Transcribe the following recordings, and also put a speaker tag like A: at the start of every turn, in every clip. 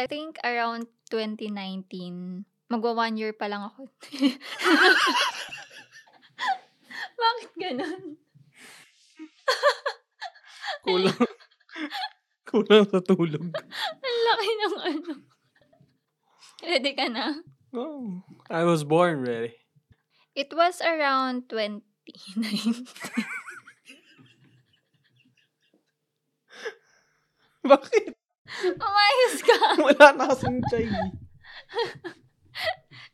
A: I think around 2019. Magwa one year pa lang ako. Bakit ganun?
B: Kulang. Kulang sa tulog.
A: Ang laki ng ano. Ready ka na?
B: Oh, I was born ready.
A: It was around 2019.
B: Bakit?
A: Umayos ka.
B: Wala na kasing chai.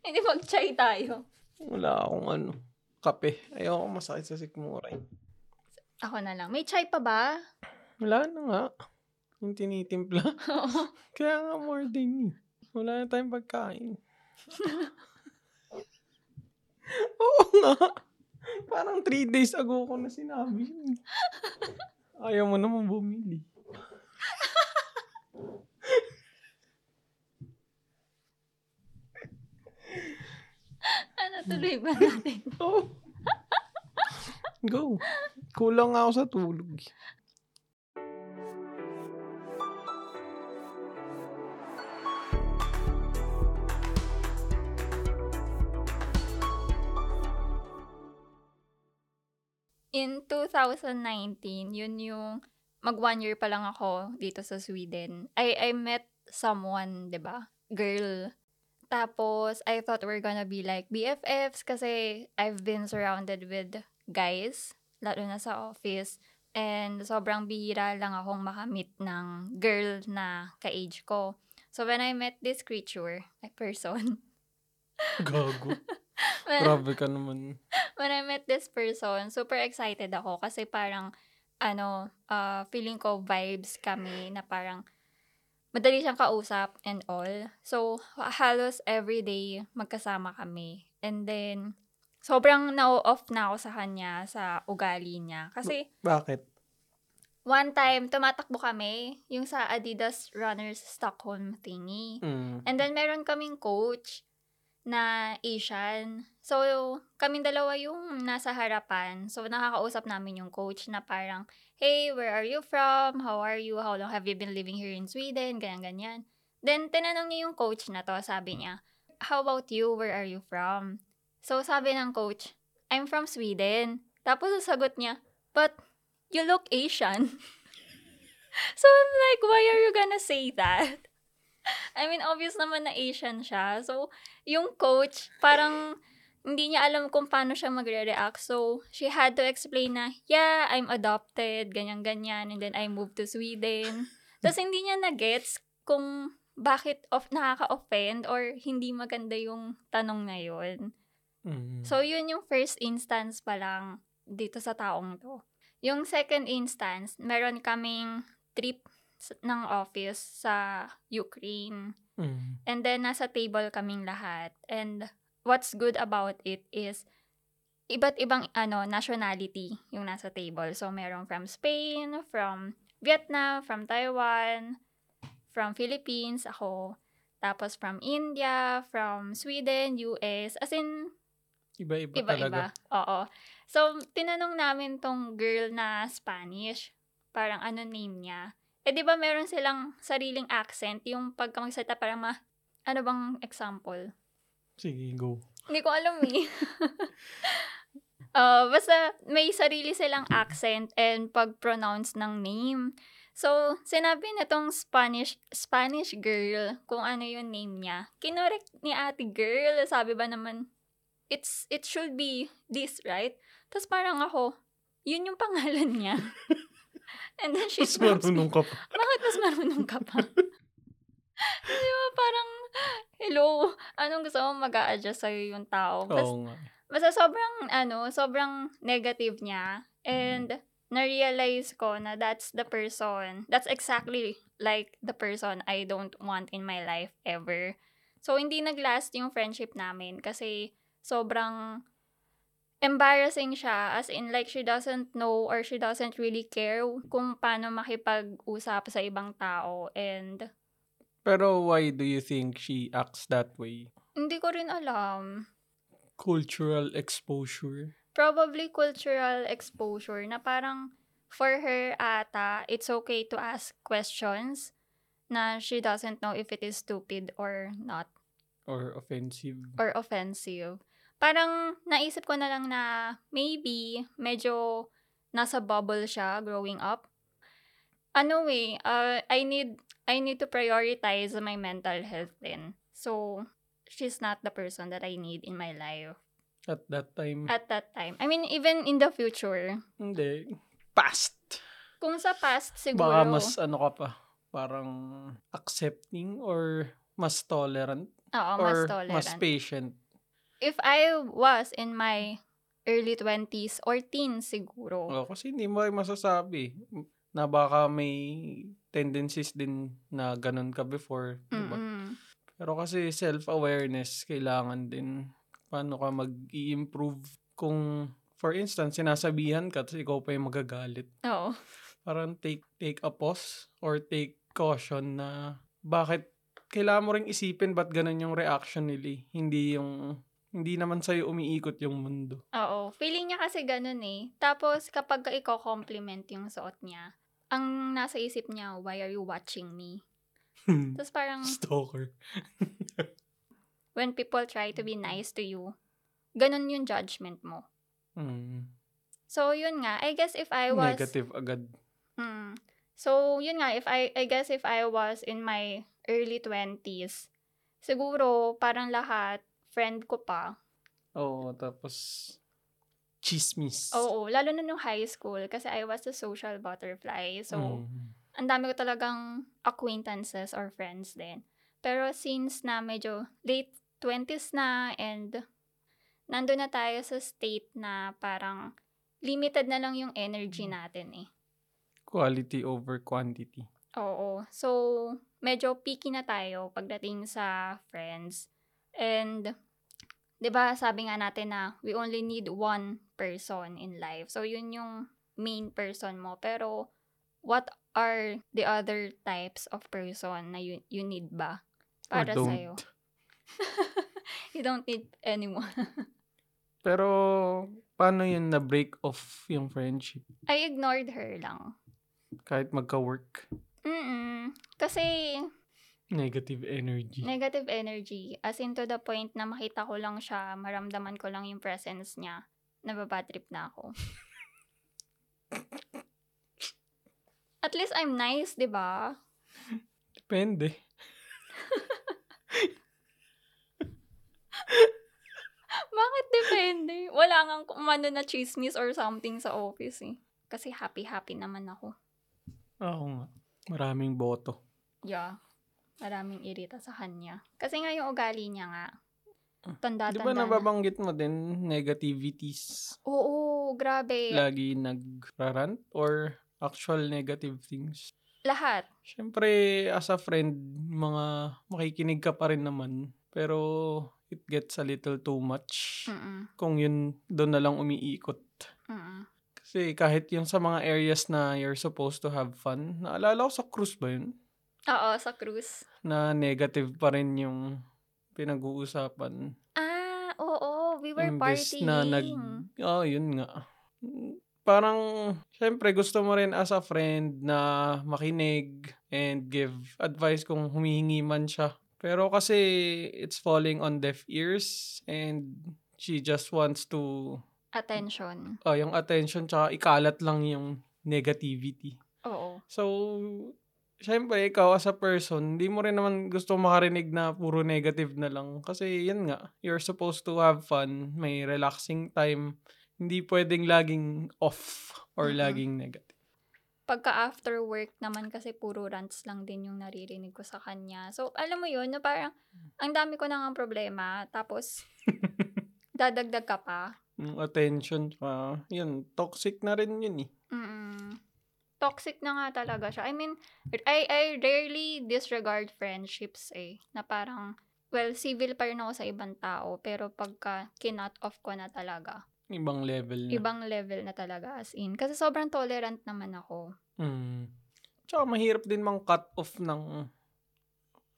A: Hindi mag-chai tayo.
B: Wala akong ano, kape. Ayoko masakit sa sikmura.
A: Ako na lang. May chai pa ba?
B: Wala na nga. Yung tinitimpla. Kaya nga more din eh. Wala na tayong pagkain. Oo nga. Parang three days ago ko na sinabi yun. Ayaw mo naman bumili.
A: Ano tuloy ba natin?
B: Oh. Go. Kulang ako sa tulog.
A: In 2019, yun yung mag one year pa lang ako dito sa Sweden. I, I met someone, 'di ba Girl. Tapos, I thought we're gonna be like BFFs kasi I've been surrounded with guys, lalo na sa office. And sobrang bihira lang akong makamit ng girl na ka-age ko. So, when I met this creature, a person,
B: Gago.
A: when,
B: Grabe ka naman.
A: when I met this person, super excited ako kasi parang, ano, uh, feeling ko vibes kami na parang madali siyang kausap and all. So, halos everyday magkasama kami. And then, sobrang na-off na ako sa kanya, sa ugali niya. Kasi,
B: Bakit?
A: one time, tumatakbo kami, yung sa Adidas Runners Stockholm thingy.
B: Mm.
A: And then, meron kaming coach na Asian. So, kaming dalawa yung nasa harapan. So, nakakausap namin yung coach na parang, hey, where are you from? How are you? How long have you been living here in Sweden? Ganyan-ganyan. Then, tinanong niya yung coach na to. Sabi niya, how about you? Where are you from? So, sabi ng coach, I'm from Sweden. Tapos, sasagot niya, but you look Asian. so, I'm like, why are you gonna say that? I mean, obvious naman na Asian siya. So, yung coach, parang hindi niya alam kung paano siya magre-react. So, she had to explain na, yeah, I'm adopted, ganyan-ganyan, and then I moved to Sweden. Tapos, hindi niya na-gets kung bakit of nakaka-offend or hindi maganda yung tanong na yun.
B: Mm.
A: So, yun yung first instance pa lang dito sa taong to. Yung second instance, meron kaming trip ng office sa Ukraine.
B: Mm.
A: And then, nasa table kaming lahat. And what's good about it is, iba't ibang ano nationality yung nasa table. So, meron from Spain, from Vietnam, from Taiwan, from Philippines, ako. Tapos from India, from Sweden, US. As in,
B: Iba-iba,
A: Iba-iba.
B: talaga.
A: Oo. So, tinanong namin tong girl na Spanish. Parang ano name niya. Eh, di ba meron silang sariling accent? Yung pagka magsalita parang ma... Ano bang example?
B: Sige, go.
A: Hindi ko alam eh. Uh, basta may sarili silang accent and pag-pronounce ng name. So, sinabi nitong Spanish Spanish girl kung ano yung name niya. Kinorek ni ate girl. Sabi ba naman, it's it should be this, right? Tapos parang ako, yun yung pangalan niya. And then she's
B: Mas
A: from
B: marunong ka pa.
A: bakit mas marunong ka pa? Di ba parang, hello, anong gusto mo mag adjust sa'yo yung tao? Bas-
B: Oo nga.
A: Basta sobrang, ano, sobrang negative niya. And, na-realize ko na that's the person, that's exactly like the person I don't want in my life ever. So, hindi nag-last yung friendship namin kasi sobrang embarrassing siya. As in, like, she doesn't know or she doesn't really care kung paano makipag-usap sa ibang tao. And,
B: Pero why do you think she acts that way?
A: hindi ko rin alam.
B: Cultural exposure?
A: probably cultural exposure na parang for her ata, it's okay to ask questions na she doesn't know if it is stupid or not
B: Or offensive.
A: or offensive. Parang naisip ko na lang na maybe medyo nasa bubble siya growing up. Ano eh, uh, I need I need to prioritize my mental health din. So, she's not the person that I need in my life
B: At that time.
A: at that time. I mean, even in the future.
B: hindi. Past.
A: Kung sa past siguro.
B: Baka mas ano ka pa. Parang accepting or mas tolerant.
A: oo,
B: or
A: mas tolerant.
B: mas patient.
A: If I was in my early 20s or teens siguro.
B: Oh, kasi hindi mo rin masasabi na baka may tendencies din na ganun ka before. Diba? Pero kasi self-awareness kailangan din. Paano ka mag-i-improve kung for instance, sinasabihan ka tapos ikaw pa yung magagalit.
A: Oo.
B: Parang take, take a pause or take caution na bakit kailangan mo ring isipin ba't ganun yung reaction nila. eh. Hindi yung hindi naman sa'yo umiikot yung mundo.
A: Oo. Feeling niya kasi ganun eh. Tapos, kapag ka ikaw compliment yung suot niya, ang nasa isip niya, why are you watching me? Tapos parang,
B: Stalker.
A: when people try to be nice to you, ganun yung judgment mo.
B: Mm.
A: So, yun nga. I guess if I was...
B: Negative agad.
A: Mm. So, yun nga, if I, I guess if I was in my early 20s, siguro, parang lahat, friend ko pa.
B: Oo, tapos chismis.
A: Oo, lalo na nung high school, kasi I was a social butterfly. So,
B: Mm.
A: ang dami ko talagang acquaintances or friends din. Pero since na medyo late 20s na and nandun na tayo sa state na parang limited na lang yung energy natin eh.
B: Quality over quantity.
A: Oo. So, medyo picky na tayo pagdating sa friends. And, di ba sabi nga natin na we only need one person in life. So, yun yung main person mo. Pero, what are the other types of person na you, you need ba? Para
B: don't.
A: sa'yo. you don't need anyone.
B: Pero, paano yun na-break off yung friendship?
A: I ignored her lang.
B: Kahit magka-work.
A: Mm Kasi,
B: Negative energy.
A: Negative energy. As in to the point na makita ko lang siya, maramdaman ko lang yung presence niya. Nababad trip na ako. At least I'm nice, di ba?
B: Depende.
A: Bakit depende? Wala nga umano na chismis or something sa office eh. Kasi happy-happy naman ako.
B: Oo nga. Maraming boto.
A: Yeah. Maraming irita sa kanya. Kasi nga yung ugali niya nga. Tanda-tanda
B: Di ba
A: na.
B: nababanggit mo din negativities?
A: Oo, grabe.
B: Lagi nagrarant or actual negative things?
A: Lahat.
B: Siyempre, as a friend, mga makikinig ka pa rin naman. Pero it gets a little too much.
A: Mm-mm.
B: Kung yun, doon na lang umiikot.
A: Mm-mm.
B: Kasi kahit yung sa mga areas na you're supposed to have fun, naalala ko sa cruise ba yun?
A: Oo, sa cruise.
B: Na negative pa rin yung pinag-uusapan.
A: Ah, oo. We were
B: Imbes
A: partying.
B: na nag... Oo, yun nga. Parang, syempre gusto mo rin as a friend na makinig and give advice kung humihingi man siya. Pero kasi it's falling on deaf ears and she just wants to,
A: Attention.
B: oh, yung attention tsaka ikalat lang yung negativity.
A: Oo.
B: So, syempre, ikaw as a person, hindi mo rin naman gusto makarinig na puro negative na lang. Kasi, yan nga, you're supposed to have fun, may relaxing time. Hindi pwedeng laging off or
A: Mhm.
B: laging negative.
A: Pagka after work naman kasi puro rants lang din yung naririnig ko sa kanya. So, alam mo yun, na parang ang dami ko na nga problema. Tapos, dadagdag ka pa.
B: Yung attention, tsaka, yun, toxic na rin yun eh.
A: Mm-mm. Toxic na nga talaga siya. I mean, I, I rarely disregard friendships eh. Na parang, well, civil pa rin ako sa ibang tao. Pero pagka kinut off ko na talaga,
B: Ibang level na.
A: ibang level na talaga as in. Kasi sobrang tolerant naman ako.
B: Mm. Tsaka mahirap din mang cut off ng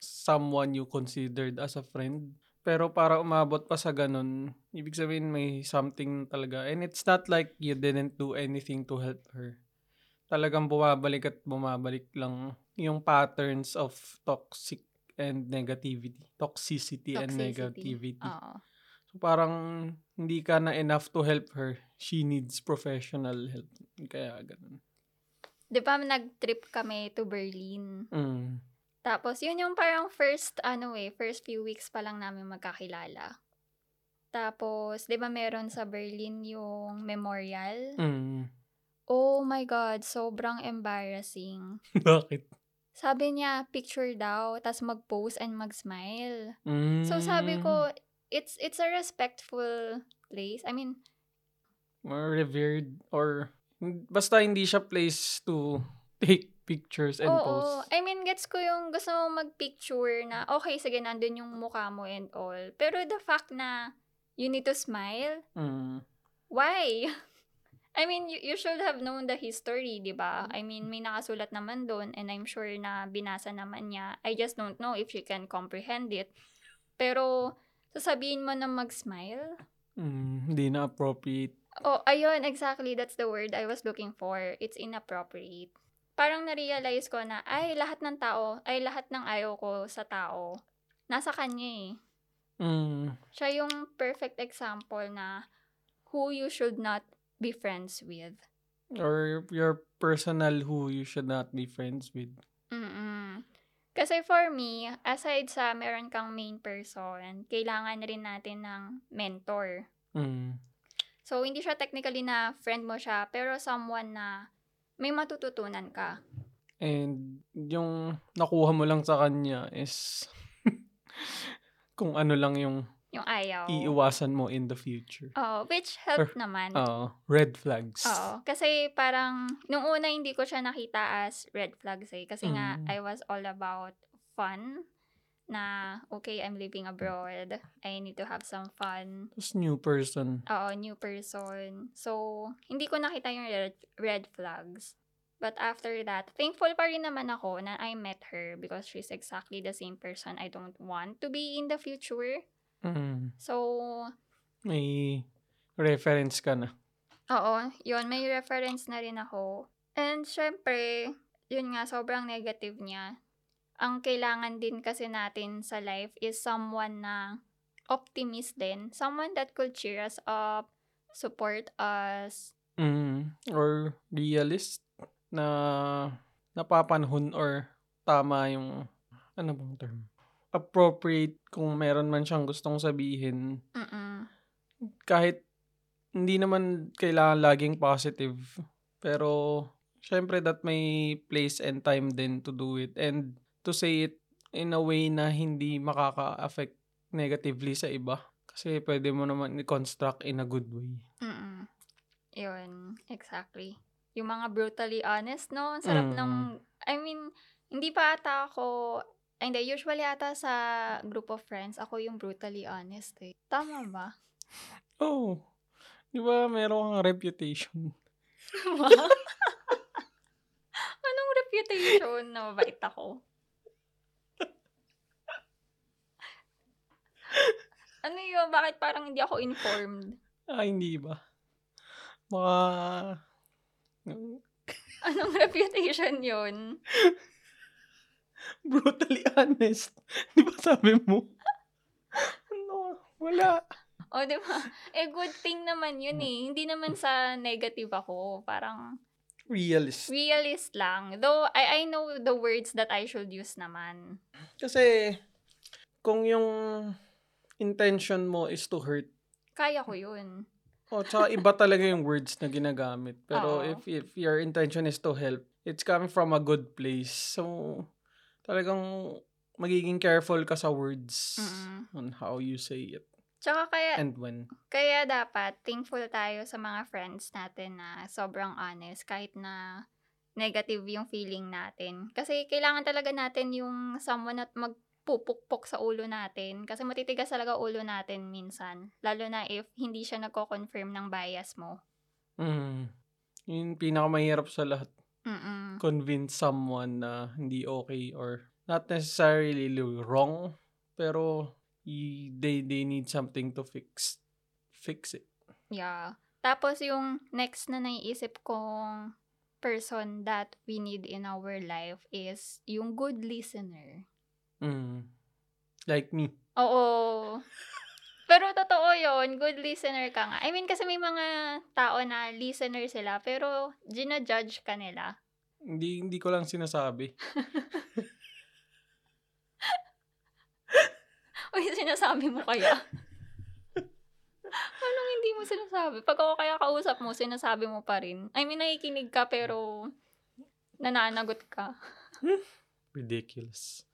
B: someone you considered as a friend. Pero para umabot pa sa ganun, ibig sabihin may something talaga. And it's not like you didn't do anything to help her. Talagang bumabalik at bumabalik lang yung patterns of toxic and negativity. Toxicity, and
A: Toxicity.
B: negativity.
A: Oo.
B: So parang hindi ka na enough to help her. She needs professional help. Kaya ganun.
A: Di ba nag-trip kami to Berlin?
B: Mm.
A: Tapos, yun yung parang first, ano eh, first few weeks pa lang namin magkakilala. Tapos, di ba meron sa Berlin yung memorial?
B: Mm.
A: Oh my God, sobrang embarrassing.
B: Bakit?
A: Sabi niya, picture daw, tas mag-pose and mag-smile.
B: Mm.
A: So, sabi ko, it's it's a respectful place. I mean,
B: More revered or basta hindi siya place to take pictures and
A: oo.
B: post.
A: I mean, gets ko yung gusto mo mag-picture na, okay, sige, nandun yung mukha mo and all. Pero the fact na you need to smile,
B: Mm.
A: why? I mean, you, you should have known the history, di ba? I mean, may nakasulat naman doon and I'm sure na binasa naman niya. I just don't know if you can comprehend it. Pero, sasabihin mo na mag-smile?
B: Mm, hindi na appropriate.
A: Oh, ayun, exactly. That's the word I was looking for. It's inappropriate. Parang na-realize ko na, ay, lahat ng tao, ay, lahat ng ayaw ko sa tao, nasa kanya eh.
B: Mm.
A: Siya yung perfect example na who you should not be friends with.
B: Or your personal who you should not be friends with.
A: Mm-mm. Kasi for me, aside sa meron kang main person, kailangan rin natin ng mentor.
B: Mm.
A: So, hindi siya technically na friend mo siya, pero someone na may matututunan ka.
B: And yung nakuha mo lang sa kanya is kung ano lang yung
A: Yung ayaw.
B: iiwasan mo in the future.
A: Oo, which helped naman.
B: Oo, red flags.
A: Oo. Kasi parang, nung una hindi ko siya nakita as red flags eh. Kasi nga,
B: Mm.
A: I was all about fun. Na, okay, I'm living abroad. I need to have some fun.
B: Tapos new person.
A: Oo, new person. So, hindi ko nakita yung red, red flags. But after that, thankful pa rin naman ako na I met her because she's exactly the same person I don't want to be in the future.
B: Mm.
A: So,
B: May reference ka na.
A: Oo, yun, may reference na rin ako. And syempre, yun nga, sobrang negative niya. Ang kailangan din kasi natin sa life is someone na optimist din. Someone that could cheer us up, support us.
B: Mm. Or realist na napapanahon or tama yung ano bang term? Appropriate kung meron man siyang gustong sabihin.
A: Mm-mm.
B: Kahit hindi naman kailangan laging positive. Pero syempre that may place and time din to do it. And to say it in a way na hindi makaka-affect negatively sa iba. Kasi pwede mo naman i-construct in a good way.
A: Mm-mm. Yun, exactly. Yung mga brutally honest, no? Ang sarap
B: Mm.
A: ng, I mean, hindi pa ata ako, ay, hindi, usually ata sa group of friends, ako yung brutally honest eh. Tama ba?
B: Oh, di ba meron kang reputation?
A: Anong reputation na mabait ako? ano yun? Bakit parang hindi ako informed?
B: Ah, hindi ba? Baka...
A: Anong reputation yun?
B: Brutally honest. Di ba sabi mo? ano? Wala.
A: O, di ba? Eh, good thing naman yun eh. Hindi naman sa negative ako. Parang
B: Realist.
A: realist lang. Though, I, I know the words that I should use naman.
B: Kasi, kung yung intention mo is to hurt,
A: Kaya ko yun.
B: oh, tsaka iba talaga yung words na ginagamit. Pero
A: Oo.
B: if, if your intention is to help, it's coming from a good place. So, talagang magiging careful ka sa words
A: Mm-mm.
B: on how you say it
A: Tsaka kaya,
B: and when.
A: Kaya dapat thankful tayo sa mga friends natin na sobrang honest kahit na negative yung feeling natin. Kasi kailangan talaga natin yung someone at magpupukpok sa ulo natin. Kasi matitigas talaga ulo natin minsan. Lalo na if hindi siya nagko-confirm ng bias mo.
B: Mm. Yung pinakamahirap sa lahat.
A: Mm-mm.
B: convince someone na hindi okay or not necessarily wrong, pero y- they they need something to fix fix it.
A: Yeah. Tapos yung next na naiisip kong person that we need in our life is yung good listener.
B: Mm. Like me.
A: Oo. Yon good listener ka nga. I mean, kasi may mga tao na listener sila, pero gina-judge ka nila.
B: Hindi hindi ko lang sinasabi.
A: Uy, sinasabi mo kaya? Anong hindi mo sinasabi? Pag ako kaya kausap mo, sinasabi mo pa rin. I mean, nakikinig ka, pero nananagot ka.
B: Ridiculous.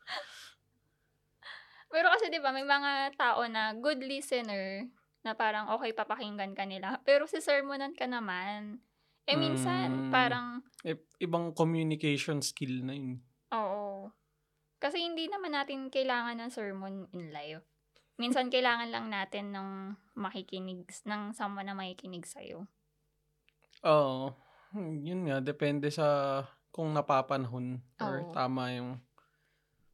A: Pero kasi 'di ba may mga tao na good listener na parang okay papakinggan ka nila. Pero si sermonan ka naman. Eh minsan
B: Mm.
A: parang
B: I- ibang communication skill na yun.
A: oo. Kasi hindi naman natin kailangan ng sermon in life. Minsan kailangan lang natin ng makikinig ng someone na makikinig sa
B: Oo. Hmm, Yun nga, depende sa kung napapanahon or
A: Oo.
B: tama yung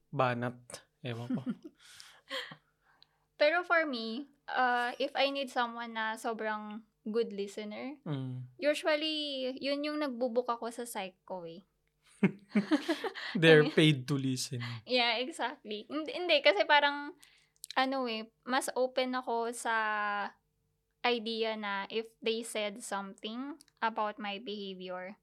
B: banat. Ewan ko.
A: Pero for me, uh, if I need someone na sobrang good listener,
B: Mm.
A: usually yun yung nagbubook ako sa psych ko eh.
B: They're paid to listen.
A: Yeah, exactly. Hindi, hindi kasi parang ano eh, mas open ako sa idea na if they said something about my behavior,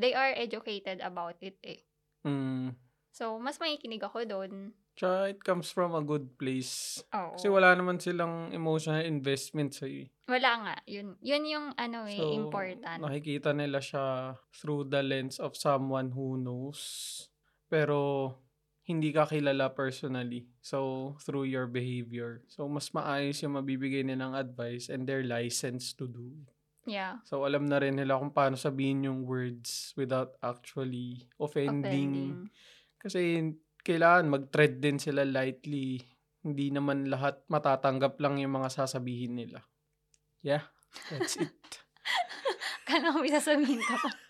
A: they are educated about it eh.
B: Mm.
A: So, mas makikinig ako doon.
B: Tsaka it comes from a good place.
A: Oo.
B: Kasi wala naman silang emotional investment sa iyo.
A: Wala nga. Yun, yun yung ano eh,
B: So,
A: important.
B: nakikita nila siya through the lens of someone who knows. Pero, hindi ka kilala personally. So, through your behavior. So, mas maayos yung mabibigay nilang advice and they're licensed to do it.
A: Yeah.
B: So, alam na rin nila kung paano sabihin yung words without actually offending.
A: Offending.
B: Kasi, kailangan mag-tread din sila lightly. Hindi naman lahat matatanggap lang yung mga sasabihin nila. Yeah, that's it.
A: Kala ko may sasabihin ka pa.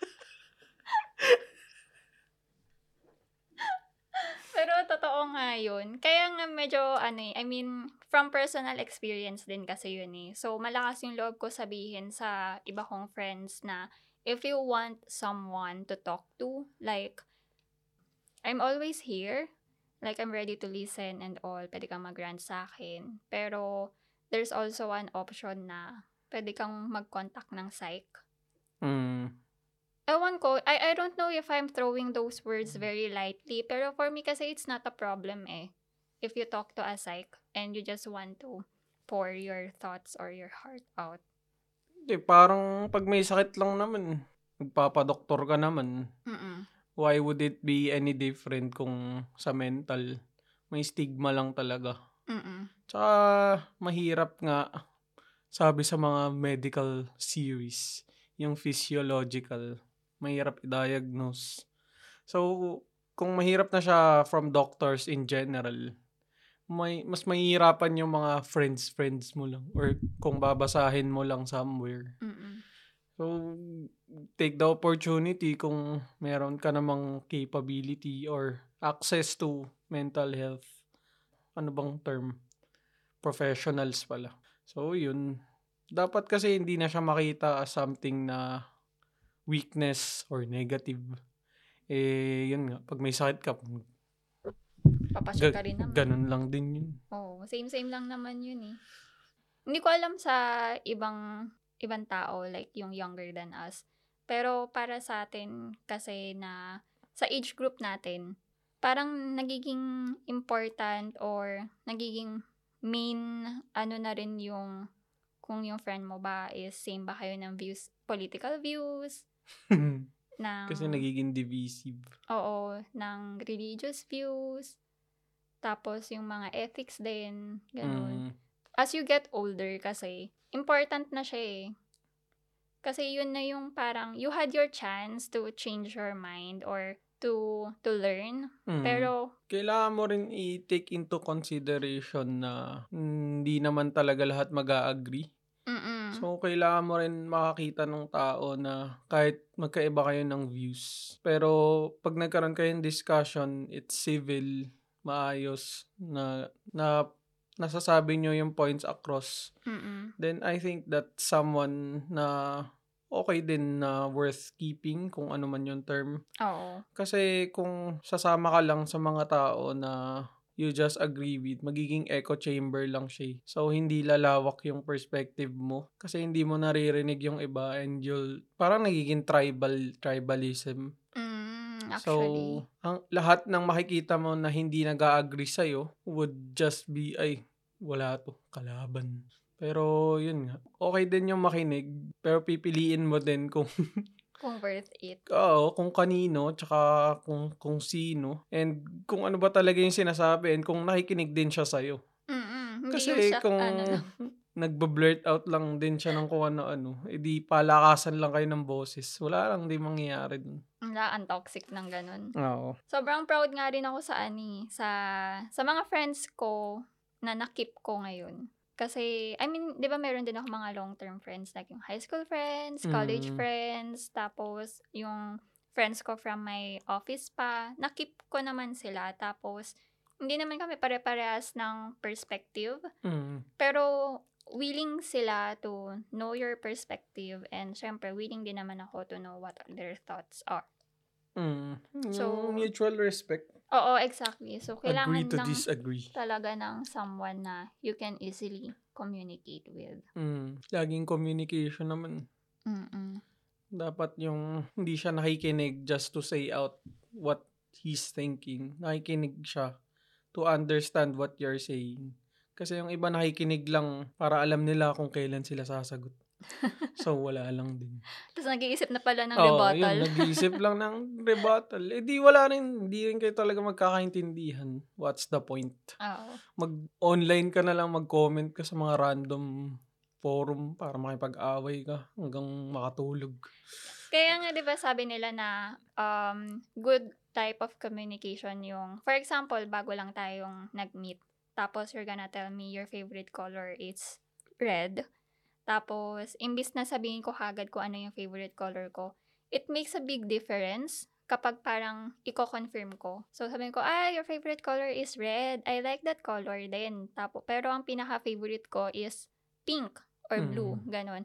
A: Pero totoo nga yun. Kaya nga medyo, ano eh, I mean, from personal experience din kasi yun eh. So, malakas yung loob ko sabihin sa iba kong friends na if you want someone to talk to, like, I'm always here. Like, I'm ready to listen and all. Pwede kang mag-rant sa akin. Pero, there's also an option na pwede kang mag-contact ng psych.
B: Mm.
A: Ewan ko, I, I don't know if I'm throwing those words very lightly, pero for me kasi it's not a problem eh. If you talk to a psych and you just want to pour your thoughts or your heart out.
B: Hindi, parang pag may sakit lang naman, magpapadoktor ka naman.
A: Mm-mm.
B: Why would it be any different kung sa mental? May stigma lang talaga.
A: Mm-mm.
B: Tsaka mahirap nga, sabi sa mga medical series, yung physiological, mahirap i-diagnose. So, kung mahirap na siya from doctors in general, may, mas mahihirapan yung mga friends-friends mo lang or kung babasahin mo lang somewhere.
A: Mm-mm.
B: So, take the opportunity kung meron ka namang capability or access to mental health. Ano bang term? Professionals pala. So, yun. Dapat kasi hindi na siya makita as something na weakness or negative. Eh, yun nga. Pag may sakit ka,
A: Papasya
B: Ga-
A: ka rin naman.
B: ganun lang din yun.
A: Oo, same-same lang naman yun eh. Hindi ko alam sa ibang ibang tao, like yung younger than us. Pero para sa atin kasi na sa age group natin, parang nagiging important or nagiging main ano na rin yung kung yung friend mo ba is same ba kayo ng views, political views, ng
B: kasi nagiging divisive.
A: Oo, ng religious views. Tapos yung mga ethics din, ganun.
B: Mm.
A: As you get older kasi, important na siya eh. Kasi yun na yung parang, you had your chance to change your mind or to to learn.
B: Mm.
A: Pero,
B: kailangan mo rin i-take into consideration na hindi naman talaga lahat mag agree
A: mm
B: So, kailangan mo rin makakita ng tao na kahit magkaiba kayo ng views. Pero, pag nagkaroon kayo ng discussion, it's civil, maayos, na, na nasasabi nyo yung points across.
A: mm
B: Then, I think that someone na okay din na worth keeping kung ano man yung term.
A: Oo.
B: Kasi kung sasama ka lang sa mga tao na you just agree with, magiging echo chamber lang siya. eh. So, hindi lalawak yung perspective mo. Kasi hindi mo naririnig yung iba and you'll, parang nagiging tribal, tribalism.
A: Mm,
B: So,
A: actually.
B: ang lahat ng makikita mo na hindi nag-agree sa'yo would just be, ay, wala to, kalaban. Pero, yun nga. Okay din yung makinig, pero pipiliin mo din kung,
A: kung worth it.
B: oo, kung kanino, tsaka kung, kung sino, and kung ano ba talaga yung sinasabi, and kung nakikinig din siya sa'yo.
A: Mm-mm.
B: Kasi
A: sa,
B: kung
A: ano lang.
B: nagbe-blurt out lang din siya ng kung ano-ano, edi palakasan lang kayo ng boses. Wala lang din mangyayari dun.
A: Wala, ang toxic ng ganun.
B: Oo.
A: Sobrang proud nga rin ako sa ani, sa sa mga friends ko na nakip ko ngayon. Kasi, I mean, di ba meron din ako mga long-term friends, like yung high school friends, college
B: Mm.
A: friends, tapos yung friends ko from my office pa, nakip ko naman sila. Tapos, hindi naman kami pare-parehas ng perspective,
B: Mm.
A: pero willing sila to know your perspective and syempre willing din naman ako to know what their thoughts are.
B: Mm.
A: So,
B: mutual respect.
A: Oo, exactly. So, kailangan
B: Agree to
A: lang
B: disagree.
A: talaga ng someone na you can easily communicate with.
B: Mm. Laging communication naman.
A: Mm-mm.
B: Dapat yung hindi siya nakikinig just to say out what he's thinking. Nakikinig siya to understand what you're saying. Kasi yung iba nakikinig lang para alam nila kung kailan sila sasagot. so, wala lang din.
A: Tapos nag-iisip na pala ng
B: Oo,
A: rebuttal.
B: yun, nag-iisip lang ng rebuttal. Eh di wala rin, di rin kayo talaga magkakaintindihan. What's the point?
A: Oo.
B: Mag-online ka na lang, mag-comment ka sa mga random forum para makipag-away ka hanggang makatulog.
A: Kaya nga 'di ba sabi nila na um good type of communication yung for example, bago lang tayong nag-meet. Tapos you're gonna tell me your favorite color is red. Tapos imbis na sabihin ko kagad kung ano yung favorite color ko, it makes a big difference kapag parang i-confirm ko. So sabihin ko, ah, your favorite color is red. I like that color din. Tapo, pero ang pinaka-favorite ko is pink or blue.
B: Mm.
A: Ganon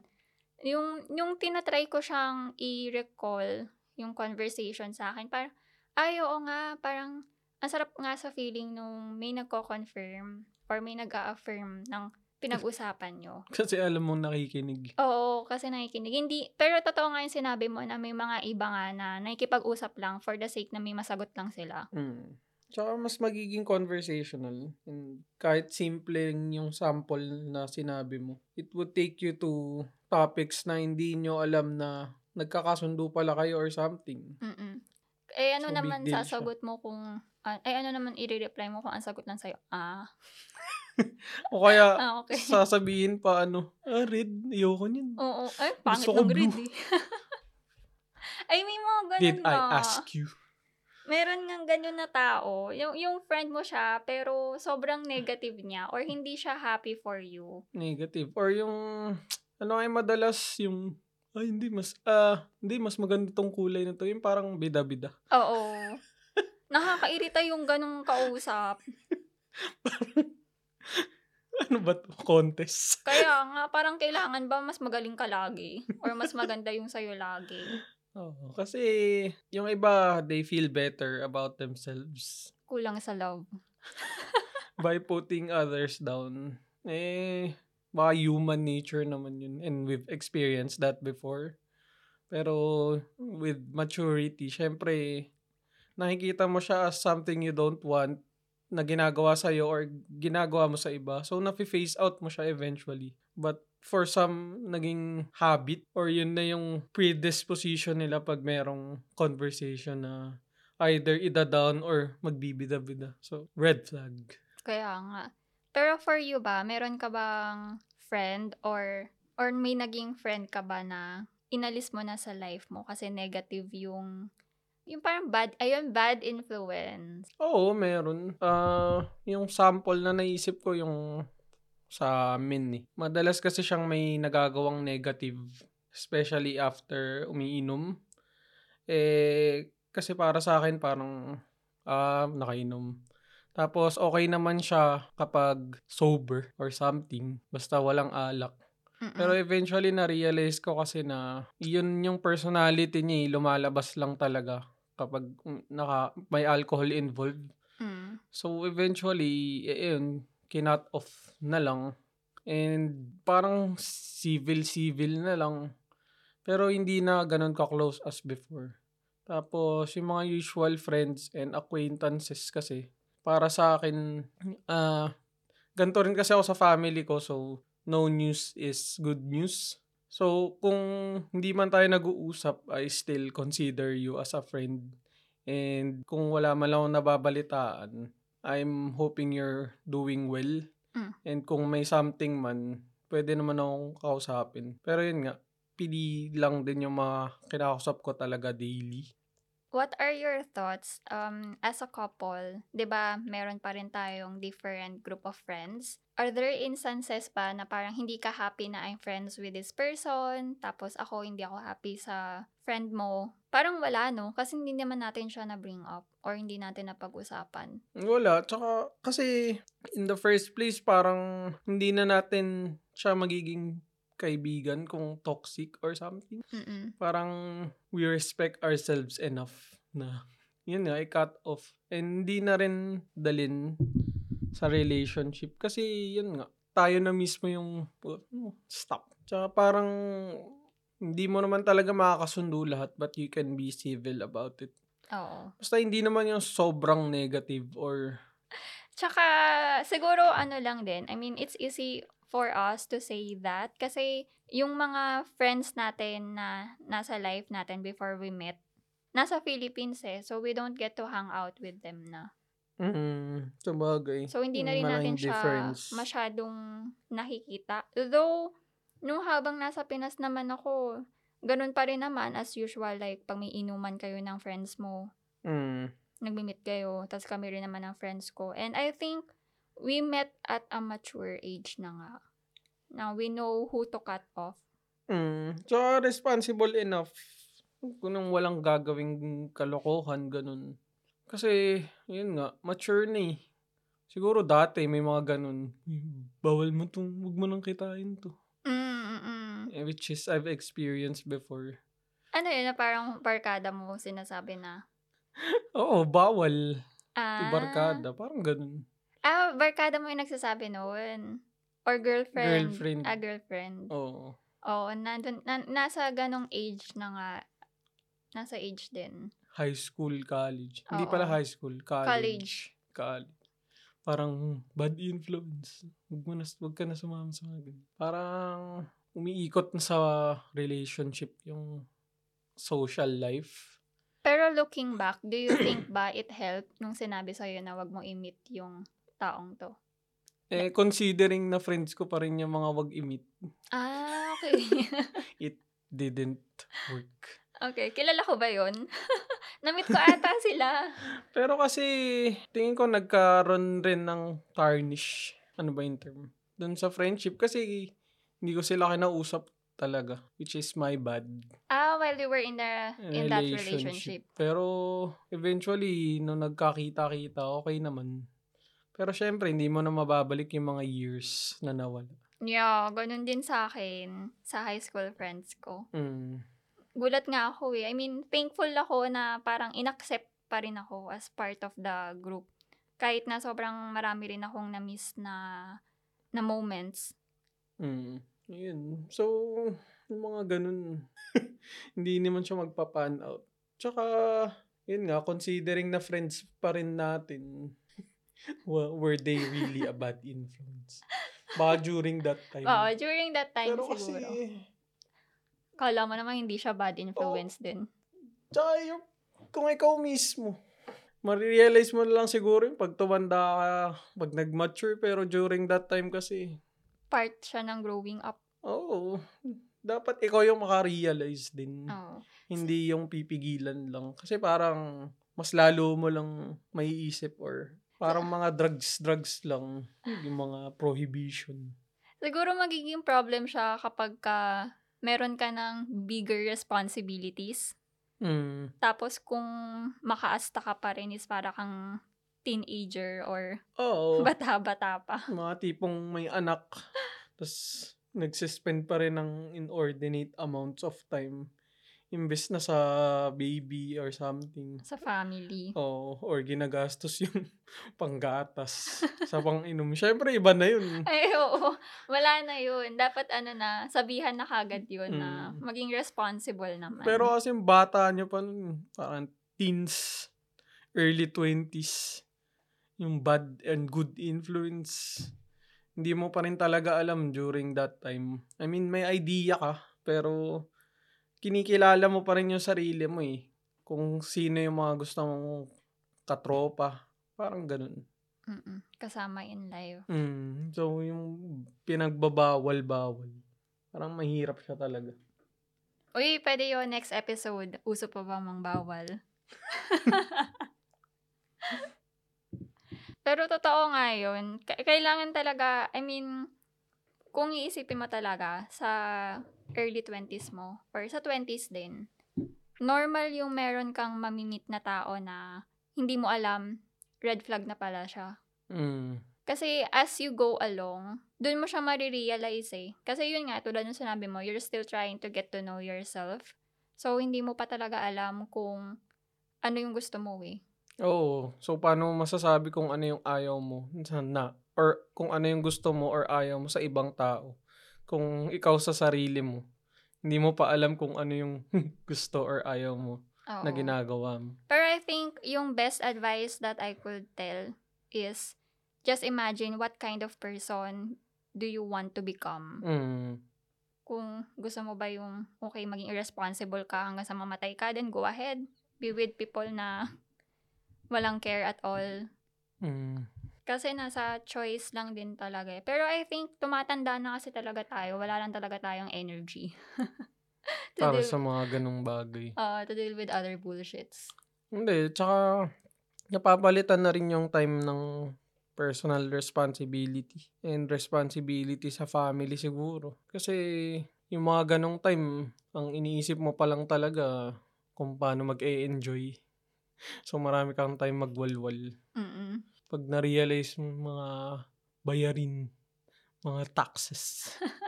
A: yung yung tinatry ko siyang i-recall yung conversation sa akin, parang, ay, oo nga, parang, ang sarap nga sa feeling nung may nagko-confirm or may nag-a-affirm ng pinag-usapan nyo.
B: Kasi alam mo nakikinig.
A: Oo, kasi nakikinig. Hindi, pero totoo nga yung sinabi mo na may mga iba nga na nakikipag-usap lang for the sake na may masagot lang sila.
B: Mm. Tsaka mas magiging conversational. And kahit simple yung sample na sinabi mo, it would take you to topics na hindi nyo alam na nagkakasundo pala kayo or something.
A: Mm-mm. Eh, ano
B: So,
A: naman
B: siya.
A: sasagot mo kung, ah, eh, ano naman i-reply mo kung ang sagot lang sa'yo? Ah,
B: O kaya,
A: ah okay.
B: sasabihin pa ano, ah, red, ayoko niyan.
A: Oo. Ay, pangit ng red eh. Ay, may mga ganun
B: Did I
A: na.
B: ask you?
A: Meron nga ganyan na tao. Yung, yung friend mo siya, pero sobrang negative niya or hindi siya happy for you.
B: Negative. Or yung, ano ay madalas yung, ay hindi, mas, ah, hindi, mas maganda tong kulay na to. Yung parang bida-bida.
A: Oo. Nakakairita yung ganong kausap.
B: Ano ba to? Contest.
A: Kaya nga, parang kailangan ba mas magaling ka lagi? Or mas maganda yung sa'yo lagi?
B: Oo. Kasi, yung iba, they feel better about themselves
A: Kulang sa love.
B: by putting others down. Eh, baka human nature naman yun. And we've experienced that before. Pero, with maturity, syempre, nakikita mo siya as something you don't want na ginagawa sa'yo or ginagawa mo sa iba. So, nafi-face out mo siya eventually. But for some, naging habit or yun na yung predisposition nila pag merong conversation na either ida-down or magbibida-bida. So, red flag.
A: Kaya nga. Pero for you ba, meron ka bang friend or or may naging friend ka ba na inalis mo na sa life mo kasi negative yung yung parang bad, ayun, bad influence.
B: Oo, meron. Ah, yung sample na naisip ko yung sa amin eh. Madalas kasi siyang may nagagawang negative, especially after umiinom. Eh, kasi para sa akin parang ah, nakainom. Tapos okay naman siya kapag sober or something, basta walang alak.
A: Mm.
B: Pero eventually na-realize ko kasi na yun yung personality niya, eh, lumalabas lang talaga kapag naka may alcohol involved.
A: Mm.
B: So eventually, eh, yun, kinut off na lang. And parang civil-civil na lang. Pero hindi na ganun ka-close as before. Tapos yung mga usual friends and acquaintances kasi, para sa akin, ah, ganito rin kasi ako sa family ko. So, no news is good news. So, kung hindi man tayo nag-uusap, I still consider you as a friend. And kung wala man lang nababalitaan, I'm hoping you're doing well.
A: Mm.
B: And kung may something man, pwede naman akong kausapin. Pero yun nga, pili lang din yung mga kinakausap ko talaga daily.
A: What are your thoughts um, as a couple? 'Di ba meron pa rin tayong different group of friends. Are there instances pa na parang hindi ka happy na I'm friends with this person, tapos ako hindi ako happy sa friend mo? Parang wala, no? Kasi hindi naman natin siya na-bring up or hindi natin napag-usapan.
B: Wala. Tsaka, kasi in the first place, parang hindi na natin siya magiging kaibigan kung toxic or something.
A: Mm-mm.
B: Parang we respect ourselves enough na yun nga, i-cut off. And hindi na rin dalin sa relationship. Kasi yun nga, tayo na mismo yung uh, stop. Tsaka parang hindi mo naman talaga makakasundo lahat but you can be civil about it.
A: Oo.
B: Basta hindi naman yung sobrang negative or
A: Tsaka, siguro ano lang din, I mean, it's easy for us to say that kasi yung mga friends natin na nasa life natin before we met, nasa Philippines eh. So, we don't get to hang out with them na.
B: mm, sabagay.
A: So, hindi na rin natin siya
B: difference.
A: masyadong nakikita. Though, nung habang nasa Pinas naman ako, ganun pa rin naman as usual. Like, pag may inuman kayo ng friends mo,
B: Mm.
A: nagmi-meet kayo, tapos kami rin naman ng friends ko. And I think we met at a mature age na nga. Now, we know who to cut off.
B: Mm. So, responsible enough kung nang walang gagawing kalokohan, ganun. Kasi, yun nga, mature na eh. Siguro dati may mga ganun. Bawal mo to, huwag mo nang kitain to.
A: Mm-mm.
B: Eh, Which is, I've experienced before.
A: Ano yun, na parang barkada mo sinasabi na,
B: Oo, bawal.
A: ah,
B: Barkada, parang ganun.
A: Ah, barkada mo yung nagsasabi noon. Or girlfriend.
B: Girlfriend.
A: Ah, girlfriend.
B: Oo.
A: Oo, nandun, na, nasa ganong age na nga. Nasa age din.
B: High school, college. Hindi
A: Oo.
B: pala high school, college.
A: College.
B: College. Parang bad influence. Huwag, mo na, huwag ka na sumama sa mga ganun. Parang umiikot na sa relationship yung social life.
A: Pero looking back, do you think ba it helped nung sinabi sa'yo na wag mo i-meet yung taong to?
B: Eh, considering na friends ko pa rin yung mga wag i-meet,
A: Ah, okay.
B: didn't work.
A: okay, kilala ko ba yun? Na-meet ko ata sila.
B: Pero kasi, tingin ko nagkaroon rin ng tarnish. Ano ba yung term? Doon sa friendship. Kasi, hindi ko sila kinausap talaga. Which is my bad.
A: Ah, while you were in the in that relationship.
B: Pero, eventually, nung nagkakita-kita, okay naman. Pero syempre, hindi mo na mababalik yung mga years na nawala.
A: Yeah, ganun din sa akin, sa high school friends ko.
B: Mm.
A: Gulat nga ako eh. I mean, thankful ako na parang inaccept pa rin ako as part of the group. Kahit na sobrang marami rin akong na-miss na, na moments.
B: Mm. Yun. So, yung mga ganun, hindi naman siya magpa-pan out. Tsaka, yun nga, considering na friends pa rin natin, were they really a bad influence? Baka during that time.
A: Oo, during that time
B: Pero kasi,
A: siguro. Kala mo naman hindi siya bad influence din.
B: tsaka yung, kung ikaw mismo, marirealize mo lang siguro yung pag tumanda ka, pag nag-mature, pero during that time kasi,
A: Part siya ng growing up.
B: oo, dapat ikaw yung makarealize din.
A: Oo.
B: Hindi yung pipigilan lang. Kasi parang mas lalo mo lang maiisip or parang mga drugs-drugs lang. Yung mga prohibition.
A: Siguro magiging problem siya kapag ka meron ka ng bigger responsibilities.
B: Mm.
A: Tapos kung makaasta ka pa rin is para kang teenager or
B: Oo.
A: bata-bata pa.
B: mga tipong may anak. Tapos nagsispend pa rin ng inordinate amounts of time imbes na sa baby or something.
A: Sa family.
B: Oo, or ginagastos yung panggatas sa pang-inom. Siyempre, iba na yun.
A: Ay, oo. Wala na yun. Dapat ano na, sabihan na kagad yun na
B: Mm.
A: maging responsible naman.
B: Pero kasi yung bata nyo pa nun, parang teens, early 20s, yung bad and good influence, hindi mo pa rin talaga alam during that time. I mean, may idea ka, pero kinikilala mo pa rin yung sarili mo eh. Kung sino yung mga gusto mong katropa. Parang ganun.
A: Mm-mm. Kasama in life.
B: Mm, so, yung pinagbabawal-bawal, parang mahirap siya talaga.
A: Uy, pwede yun next episode. Uso pa ba mang bawal? Pero totoo nga yun. K- kailangan talaga, I mean, kung iisipin mo talaga sa early 20s mo or sa 20s din, normal yung meron kang mamimit na tao na hindi mo alam, red flag na pala siya.
B: Mm.
A: Kasi as you go along, dun mo siya marirealize eh. Kasi yun nga, tulad ng sinabi mo, you're still trying to get to know yourself. So, hindi mo pa talaga alam kung ano yung gusto mo eh.
B: Oo. So, paano mo masasabi kung ano yung ayaw mo na? Or kung ano yung gusto mo or ayaw mo sa ibang tao? Kung ikaw sa sarili mo, hindi mo pa alam kung ano yung gusto or ayaw mo
A: Oo.
B: na ginagawa mo.
A: Pero I think yung best advice that I could tell is just imagine what kind of person do you want to become.
B: Mm.
A: Kung gusto mo ba yung okay maging irresponsible ka hanggang sa mamatay ka, then go ahead. Be with people na walang care at all.
B: Mm.
A: Kasi nasa choice lang din talaga eh. Pero I think tumatanda na kasi talaga tayo. Wala lang talaga tayong energy.
B: Para
A: deal,
B: sa mga ganong bagay.
A: uh, to deal with other bullshits.
B: Hindi. Tsaka, napapalitan na rin yung time ng personal responsibility and responsibility sa family siguro. Kasi yung mga ganong time, ang iniisip mo pa lang talaga kung paano mag-e-enjoy. So marami kang time magwalwal.
A: Mm-mm.
B: Pag na-realize mo mga bayarin, mga taxes.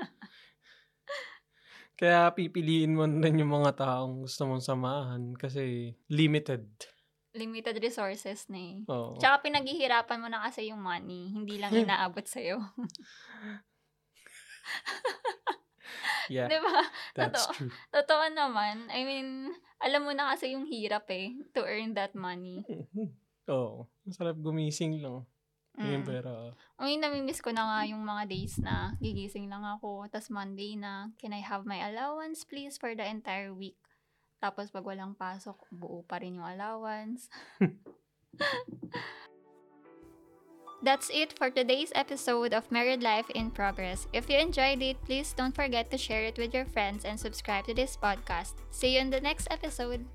B: Kaya pipiliin mo na yung mga taong gusto mong samahan kasi limited.
A: Limited resources na eh.
B: Oo.
A: Tsaka pinaghihirapan mo na kasi yung money. Hindi lang inaabot sa'yo.
B: Yeah,
A: Di ba?
B: that's
A: Totoo.
B: true.
A: Totoo naman. I mean, alam mo na kasi yung hirap eh to earn that money.
B: Oo. Masarap gumising lang. Yung
A: Mm.
B: pera.
A: Uy, namimiss ko na nga yung mga days na gigising lang ako. Tapos Monday na, can I have my allowance please for the entire week? Tapos pag walang pasok, buo pa rin yung allowance. That's it for today's episode of Married Life in Progress. If you enjoyed it, please don't forget to share it with your friends and subscribe to this podcast. See you in the next episode.